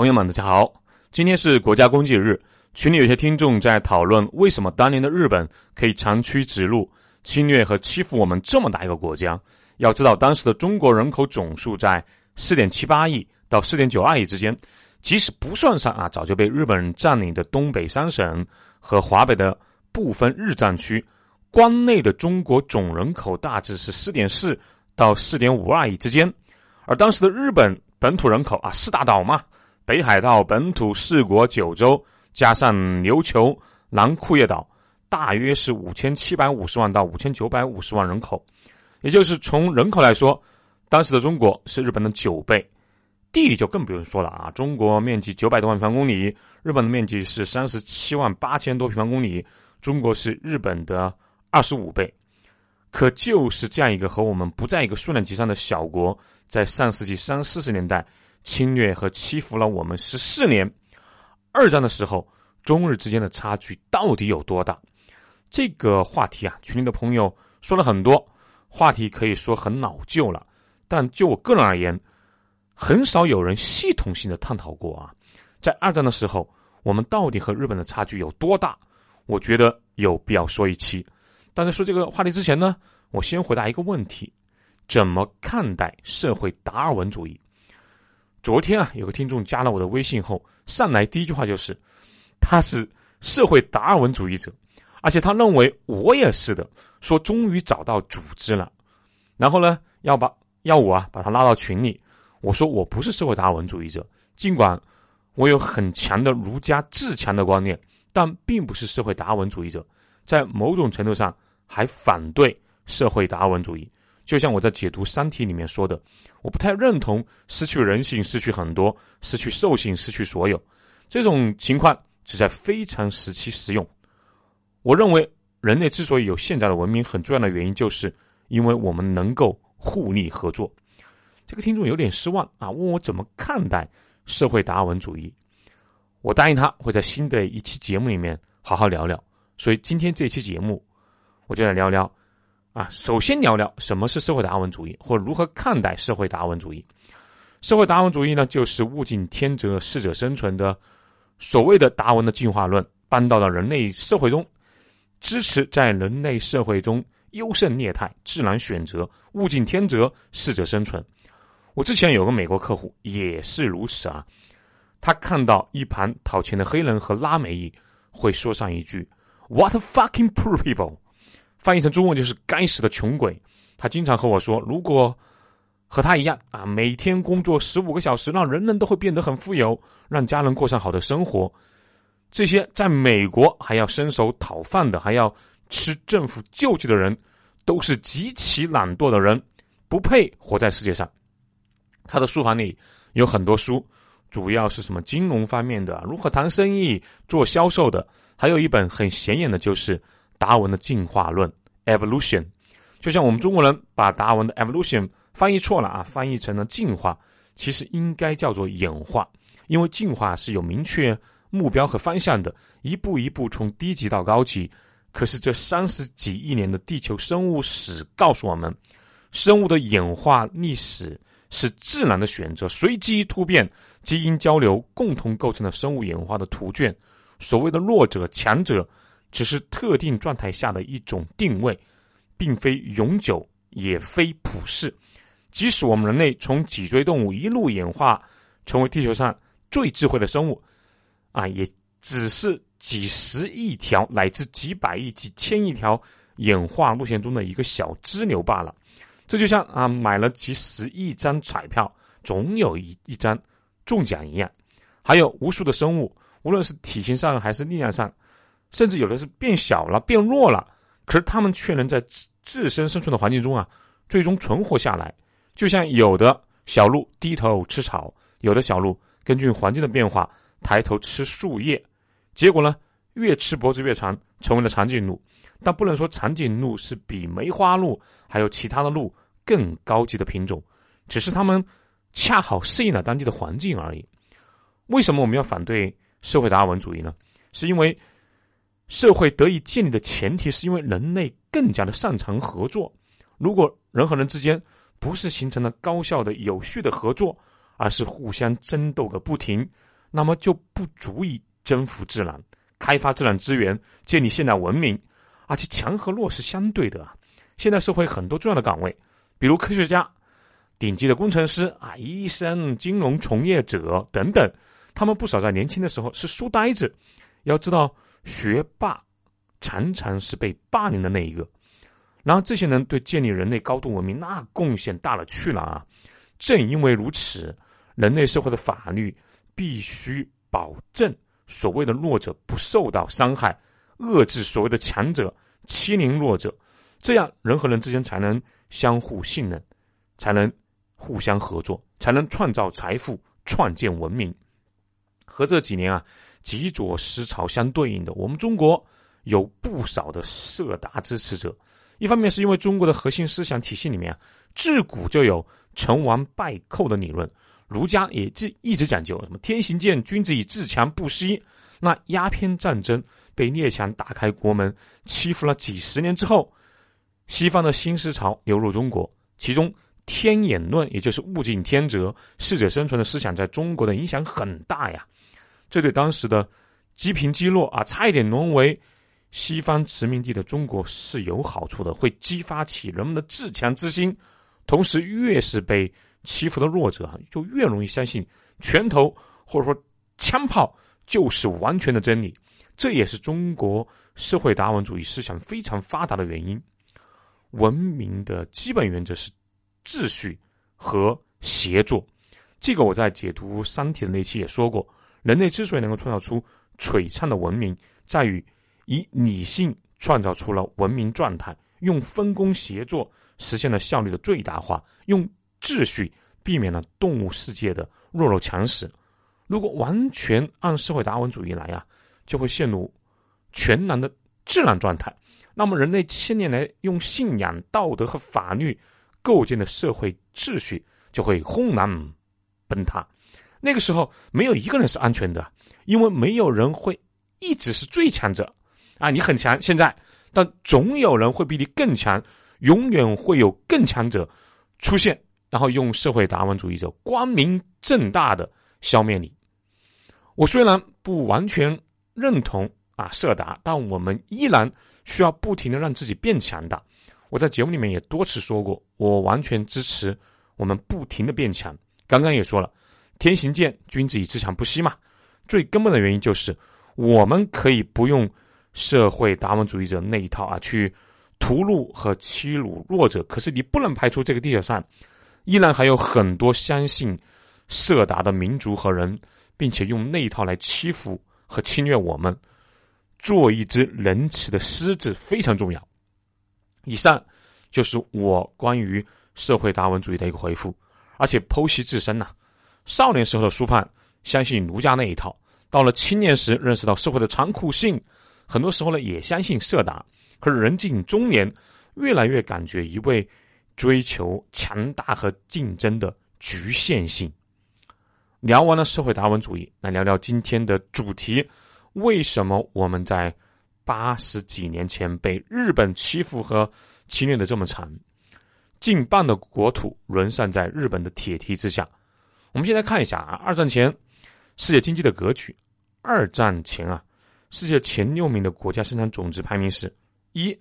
朋友们，大家好！今天是国家公祭日，群里有些听众在讨论，为什么当年的日本可以长驱直入、侵略和欺负我们这么大一个国家？要知道，当时的中国人口总数在四点七八亿到四点九二亿之间，即使不算上啊早就被日本人占领的东北三省和华北的部分日占区，关内的中国总人口大致是四点四到四点五二亿之间，而当时的日本本土人口啊四大岛嘛。北海道本土四国九州加上琉球、南库页岛，大约是五千七百五十万到五千九百五十万人口，也就是从人口来说，当时的中国是日本的九倍。地理就更不用说了啊，中国面积九百多万平方公里，日本的面积是三十七万八千多平方公里，中国是日本的二十五倍。可就是这样一个和我们不在一个数量级上的小国，在上世纪三四十年代。侵略和欺负了我们十四年。二战的时候，中日之间的差距到底有多大？这个话题啊，群里的朋友说了很多，话题可以说很老旧了。但就我个人而言，很少有人系统性的探讨过啊。在二战的时候，我们到底和日本的差距有多大？我觉得有必要说一期。但在说这个话题之前呢，我先回答一个问题：怎么看待社会达尔文主义？昨天啊，有个听众加了我的微信后，上来第一句话就是，他是社会达尔文主义者，而且他认为我也是的，说终于找到组织了，然后呢，要把要我啊把他拉到群里，我说我不是社会达尔文主义者，尽管我有很强的儒家自强的观念，但并不是社会达尔文主义者，在某种程度上还反对社会达尔文主义。就像我在解读《三体》里面说的，我不太认同失去人性、失去很多、失去兽性、失去所有这种情况只在非常时期适用。我认为人类之所以有现在的文明，很重要的原因就是因为我们能够互利合作。这个听众有点失望啊，问我怎么看待社会达尔文主义。我答应他会在新的一期节目里面好好聊聊，所以今天这期节目我就来聊聊。啊，首先聊聊什么是社会达尔文主义，或如何看待社会达尔文主义。社会达尔文主义呢，就是物竞天择、适者生存的所谓的达尔文的进化论，搬到了人类社会中，支持在人类社会中优胜劣汰、自然选择、物竞天择、适者生存。我之前有个美国客户也是如此啊，他看到一盘讨钱的黑人和拉美裔，会说上一句 “What fucking poor people”。翻译成中文就是“该死的穷鬼”。他经常和我说：“如果和他一样啊，每天工作十五个小时，让人人都会变得很富有，让家人过上好的生活。这些在美国还要伸手讨饭的，还要吃政府救济的人，都是极其懒惰的人，不配活在世界上。”他的书房里有很多书，主要是什么金融方面的，如何谈生意、做销售的，还有一本很显眼的，就是。达尔文的进化论 （evolution），就像我们中国人把达尔文的 evolution 翻译错了啊，翻译成了进化，其实应该叫做演化，因为进化是有明确目标和方向的，一步一步从低级到高级。可是这三十几亿年的地球生物史告诉我们，生物的演化历史是自然的选择、随机突变、基因交流共同构成的生物演化的图卷。所谓的弱者、强者。只是特定状态下的一种定位，并非永久，也非普世。即使我们人类从脊椎动物一路演化成为地球上最智慧的生物，啊，也只是几十亿条乃至几百亿、几千亿条演化路线中的一个小支流罢了。这就像啊，买了几十亿张彩票，总有一一张中奖一样。还有无数的生物，无论是体型上还是力量上。甚至有的是变小了、变弱了，可是他们却能在自自身生存的环境中啊，最终存活下来。就像有的小鹿低头吃草，有的小鹿根据环境的变化抬头吃树叶，结果呢，越吃脖子越长，成为了长颈鹿。但不能说长颈鹿是比梅花鹿还有其他的鹿更高级的品种，只是它们恰好适应了当地的环境而已。为什么我们要反对社会达尔文主义呢？是因为。社会得以建立的前提，是因为人类更加的擅长合作。如果人和人之间不是形成了高效的、有序的合作，而是互相争斗个不停，那么就不足以征服自然、开发自然资源、建立现代文明，而且强和弱是相对的啊。现代社会很多重要的岗位，比如科学家、顶级的工程师啊、医生、金融从业者等等，他们不少在年轻的时候是书呆子。要知道，学霸常常是被霸凌的那一个。然后这些人对建立人类高度文明那贡献大了去了啊！正因为如此，人类社会的法律必须保证所谓的弱者不受到伤害，遏制所谓的强者欺凌弱者，这样人和人之间才能相互信任，才能互相合作，才能创造财富、创建文明。和这几年啊，极左思潮相对应的，我们中国有不少的色达支持者。一方面是因为中国的核心思想体系里面啊，自古就有成王败寇的理论，儒家也一一直讲究什么天行健，君子以自强不息。那鸦片战争被列强打开国门，欺负了几十年之后，西方的新思潮流入中国，其中天演论，也就是物竞天择、适者生存的思想，在中国的影响很大呀。这对当时的积贫积弱啊，差一点沦为。西方殖民地的中国是有好处的，会激发起人们的自强之心。同时，越是被欺负的弱者啊，就越容易相信拳头或者说枪炮就是完全的真理。这也是中国社会达尔文主义思想非常发达的原因。文明的基本原则是秩序和协作。这个我在解读《三体》的那期也说过。人类之所以能够创造出璀璨的文明，在于。以理性创造出了文明状态，用分工协作实现了效率的最大化，用秩序避免了动物世界的弱肉强食。如果完全按社会达尔文主义来啊，就会陷入全然的自然状态。那么，人类千年来用信仰、道德和法律构建的社会秩序就会轰然崩塌。那个时候，没有一个人是安全的，因为没有人会一直是最强者。啊，你很强，现在，但总有人会比你更强，永远会有更强者出现，然后用社会达尔文主义者光明正大的消灭你。我虽然不完全认同啊社达，但我们依然需要不停的让自己变强大。我在节目里面也多次说过，我完全支持我们不停的变强。刚刚也说了，天行健，君子以自强不息嘛。最根本的原因就是我们可以不用。社会达尔文主义者那一套啊，去屠戮和欺辱弱者。可是你不能排除这个地球上依然还有很多相信社达的民族和人，并且用那一套来欺负和侵略我们。做一只仁慈的狮子非常重要。以上就是我关于社会达尔文主义的一个回复。而且剖析自身呐，少年时候的苏盼相信儒家那一套，到了青年时认识到社会的残酷性。很多时候呢，也相信色达，可是人近中年，越来越感觉一味追求强大和竞争的局限性。聊完了社会达尔文主义，来聊聊今天的主题：为什么我们在八十几年前被日本欺负和侵略的这么惨？近半的国土沦丧在日本的铁蹄之下。我们先来看一下啊，二战前世界经济的格局。二战前啊。世界前六名的国家生产总值排名是：一，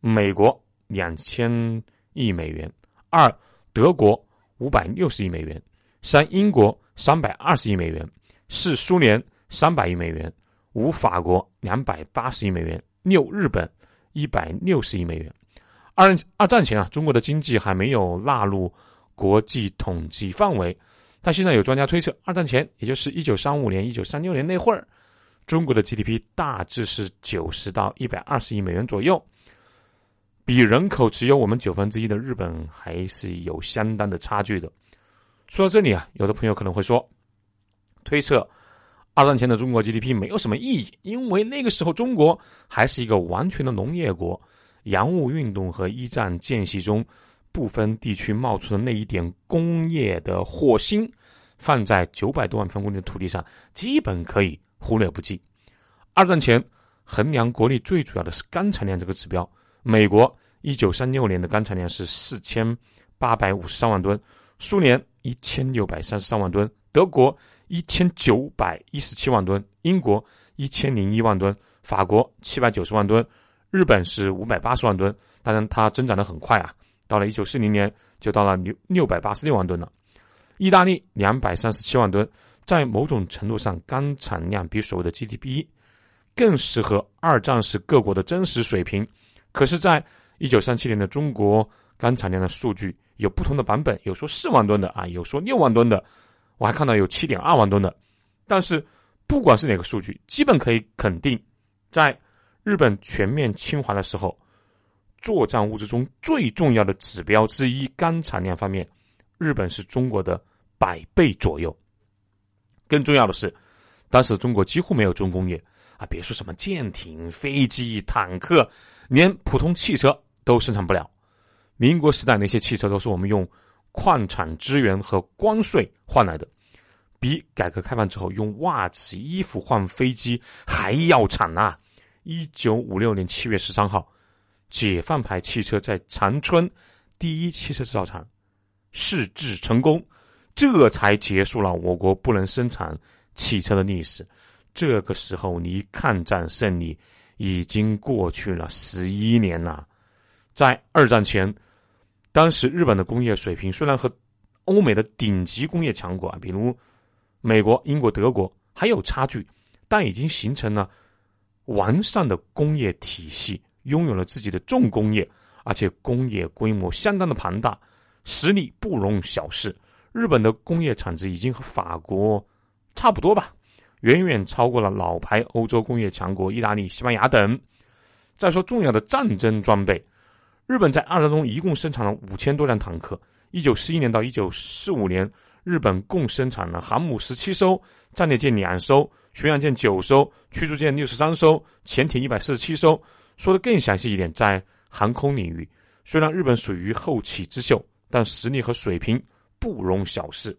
美国两千亿美元；二，德国五百六十亿美元；三，英国三百二十亿美元；四，苏联三百亿美元；五，法国两百八十亿美元；六，日本一百六十亿美元。二二战前啊，中国的经济还没有纳入国际统计范围，但现在有专家推测，二战前，也就是一九三五年、一九三六年那会儿。中国的 GDP 大致是九十到一百二十亿美元左右，比人口只有我们九分之一的日本还是有相当的差距的。说到这里啊，有的朋友可能会说，推测二战前的中国 GDP 没有什么意义，因为那个时候中国还是一个完全的农业国，洋务运动和一战间隙中部分地区冒出的那一点工业的火星，放在九百多万平方公里的土地上，基本可以。忽略不计。二战前，衡量国力最主要的是干产量这个指标。美国一九三六年的干产量是四千八百五十三万吨，苏联一千六百三十三万吨，德国一千九百一十七万吨，英国一千零一万吨，法国七百九十万吨，日本是五百八十万吨。当然，它增长的很快啊，到了一九四零年就到了六六百八十六万吨了。意大利两百三十七万吨，在某种程度上，钢产量比所谓的 GDP 更适合二战时各国的真实水平。可是，在一九三七年的中国钢产量的数据有不同的版本，有说四万吨的啊，有说六万吨的，我还看到有七点二万吨的。但是，不管是哪个数据，基本可以肯定，在日本全面侵华的时候，作战物资中最重要的指标之一——钢产量方面。日本是中国的百倍左右。更重要的是，当时中国几乎没有重工业啊，别说什么舰艇、飞机、坦克，连普通汽车都生产不了。民国时代那些汽车都是我们用矿产资源和关税换来的，比改革开放之后用袜子、衣服换飞机还要惨啊！一九五六年七月十三号，解放牌汽车在长春第一汽车制造厂。试制成功，这才结束了我国不能生产汽车的历史。这个时候，离抗战胜利已经过去了十一年了。在二战前，当时日本的工业水平虽然和欧美的顶级工业强国啊，比如美国、英国、德国还有差距，但已经形成了完善的工业体系，拥有了自己的重工业，而且工业规模相当的庞大。实力不容小视，日本的工业产值已经和法国差不多吧，远远超过了老牌欧洲工业强国意大利、西班牙等。再说重要的战争装备，日本在二战中一共生产了五千多辆坦克。一九四一年到一九四五年，日本共生产了航母十七艘、战列舰两艘、巡洋舰九艘、驱逐舰六十三艘、潜艇一百四十七艘。说的更详细一点，在航空领域，虽然日本属于后起之秀。但实力和水平不容小视。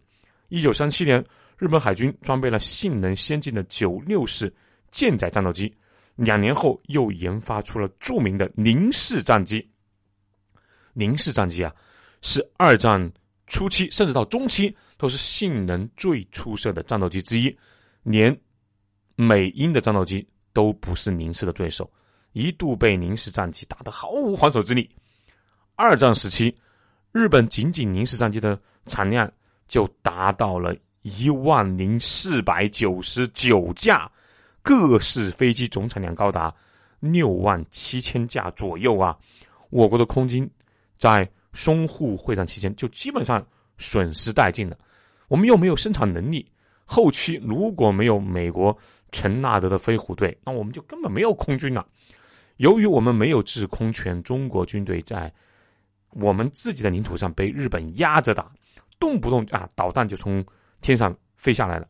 一九三七年，日本海军装备了性能先进的九六式舰载战斗机，两年后又研发出了著名的零式战机。零式战机啊，是二战初期甚至到中期都是性能最出色的战斗机之一，连美英的战斗机都不是零式的对手，一度被零式战机打得毫无还手之力。二战时期。日本仅仅零式战机的产量就达到了一万零四百九十九架，各式飞机总产量高达六万七千架左右啊！我国的空军在淞沪会战期间就基本上损失殆尽了。我们又没有生产能力，后期如果没有美国陈纳德的飞虎队，那我们就根本没有空军了。由于我们没有制空权，中国军队在我们自己的领土上被日本压着打，动不动啊导弹就从天上飞下来了，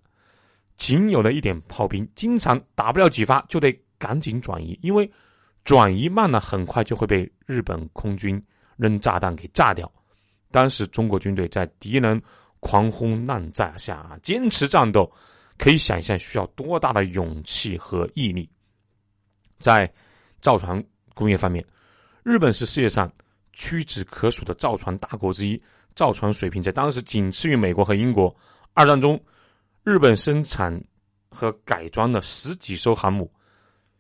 仅有的一点炮兵，经常打不了几发就得赶紧转移，因为转移慢了，很快就会被日本空军扔炸弹给炸掉。当时中国军队在敌人狂轰滥炸下啊坚持战斗，可以想象需要多大的勇气和毅力。在造船工业方面，日本是世界上。屈指可数的造船大国之一，造船水平在当时仅次于美国和英国。二战中，日本生产和改装了十几艘航母，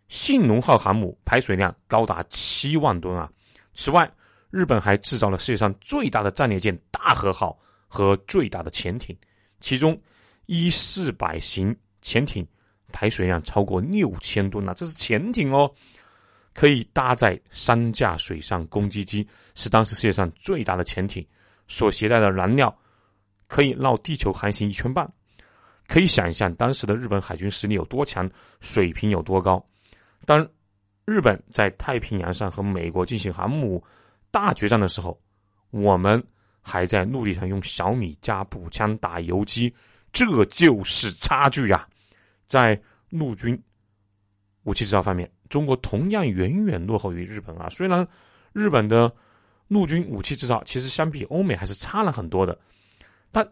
信浓号航母排水量高达七万吨啊！此外，日本还制造了世界上最大的战列舰大和号和最大的潜艇，其中一四百型潜艇排水量超过六千吨啊！这是潜艇哦。可以搭载三架水上攻击机，是当时世界上最大的潜艇。所携带的燃料可以绕地球航行一圈半。可以想象当时的日本海军实力有多强，水平有多高。当日本在太平洋上和美国进行航母大决战的时候，我们还在陆地上用小米加步枪打游击，这就是差距呀！在陆军武器制造方面。中国同样远远落后于日本啊！虽然日本的陆军武器制造其实相比欧美还是差了很多的，但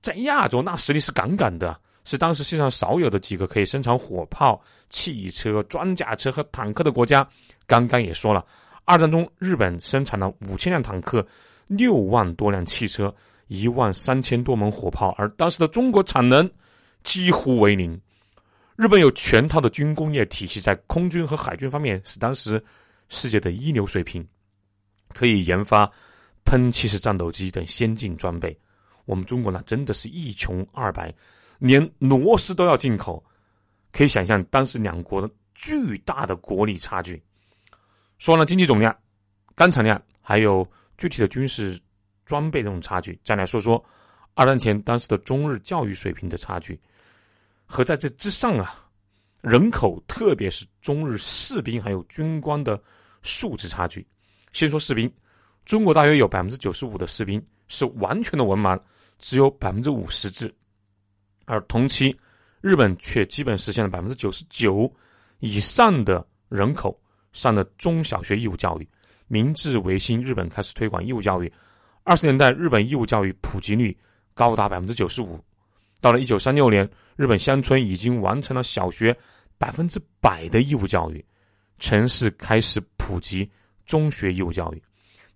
在亚洲那实力是杠杠的，是当时世界上少有的几个可以生产火炮、汽车、装甲车和坦克的国家。刚刚也说了，二战中日本生产了五千辆坦克、六万多辆汽车，一万三千多门火炮，而当时的中国产能几乎为零。日本有全套的军工业体系，在空军和海军方面是当时世界的一流水平，可以研发喷气式战斗机等先进装备。我们中国呢，真的是一穷二白，连螺丝都要进口，可以想象当时两国的巨大的国力差距。说完了经济总量、钢产量，还有具体的军事装备这种差距，再来说说二战前当时的中日教育水平的差距，和在这之上啊，人口特别是中日士兵还有军官的素质差距。先说士兵，中国大约有百分之九十五的士兵是完全的文盲。只有百分之五十制，而同期日本却基本实现了百分之九十九以上的人口上的中小学义务教育。明治维新，日本开始推广义务教育。二十年代，日本义务教育普及率高达百分之九十五。到了一九三六年，日本乡村已经完成了小学百分之百的义务教育，城市开始普及中学义务教育。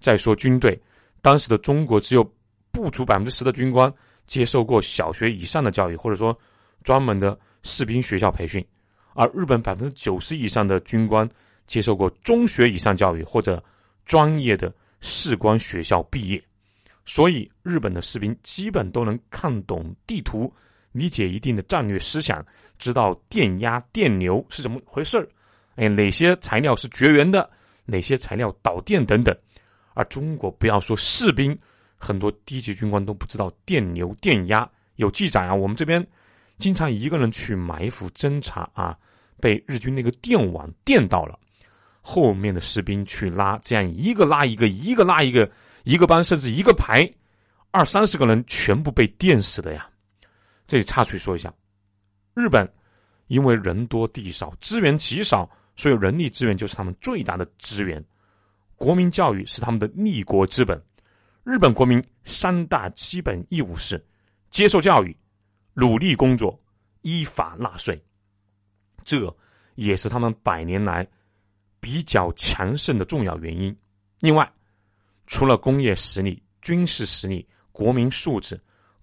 再说军队，当时的中国只有。不足百分之十的军官接受过小学以上的教育，或者说专门的士兵学校培训，而日本百分之九十以上的军官接受过中学以上教育或者专业的士官学校毕业，所以日本的士兵基本都能看懂地图，理解一定的战略思想，知道电压、电流是怎么回事儿，哎，哪些材料是绝缘的，哪些材料导电等等，而中国不要说士兵。很多低级军官都不知道电流、电压有记载啊。我们这边经常一个人去埋伏侦察啊，被日军那个电网电到了，后面的士兵去拉，这样一个拉一个，一个拉一个，一个班甚至一个排，二三十个人全部被电死的呀。这里插嘴说一下，日本因为人多地少，资源极少，所以人力资源就是他们最大的资源。国民教育是他们的立国之本。日本国民三大基本义务是：接受教育、努力工作、依法纳税。这也是他们百年来比较强盛的重要原因。另外，除了工业实力、军事实力、国民素质、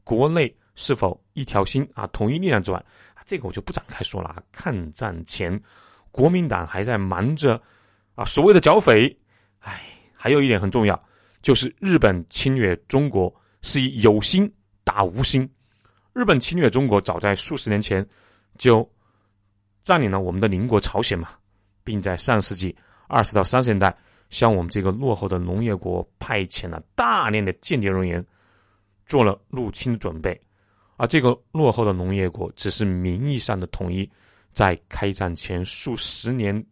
国内是否一条心啊、统一力量之外，这个我就不展开说了。抗战前，国民党还在忙着啊所谓的剿匪。哎，还有一点很重要。就是日本侵略中国是以有心打无心。日本侵略中国早在数十年前就占领了我们的邻国朝鲜嘛，并在上世纪二十到三十年代向我们这个落后的农业国派遣了大量的间谍人员，做了入侵的准备。而这个落后的农业国只是名义上的统一，在开战前数十年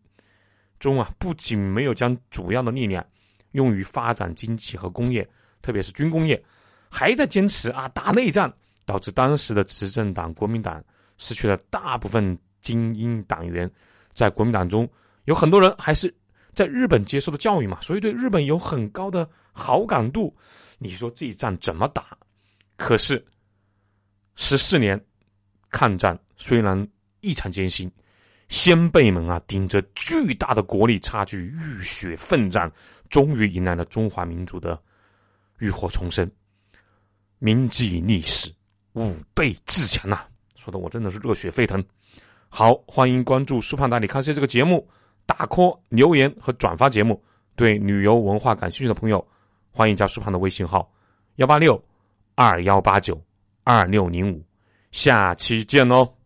中啊，不仅没有将主要的力量。用于发展经济和工业，特别是军工业，还在坚持啊打内战，导致当时的执政党国民党失去了大部分精英党员。在国民党中有很多人还是在日本接受的教育嘛，所以对日本有很高的好感度。你说这一战怎么打？可是十四年抗战虽然异常艰辛。先辈们啊，顶着巨大的国力差距，浴血奋战，终于迎来了中华民族的浴火重生。铭记历史，吾辈自强呐！说的我真的是热血沸腾。好，欢迎关注“苏胖大理看 C” 这个节目，打 call 留言和转发节目。对旅游文化感兴趣的朋友，欢迎加苏胖的微信号：幺八六二幺八九二六零五。下期见喽！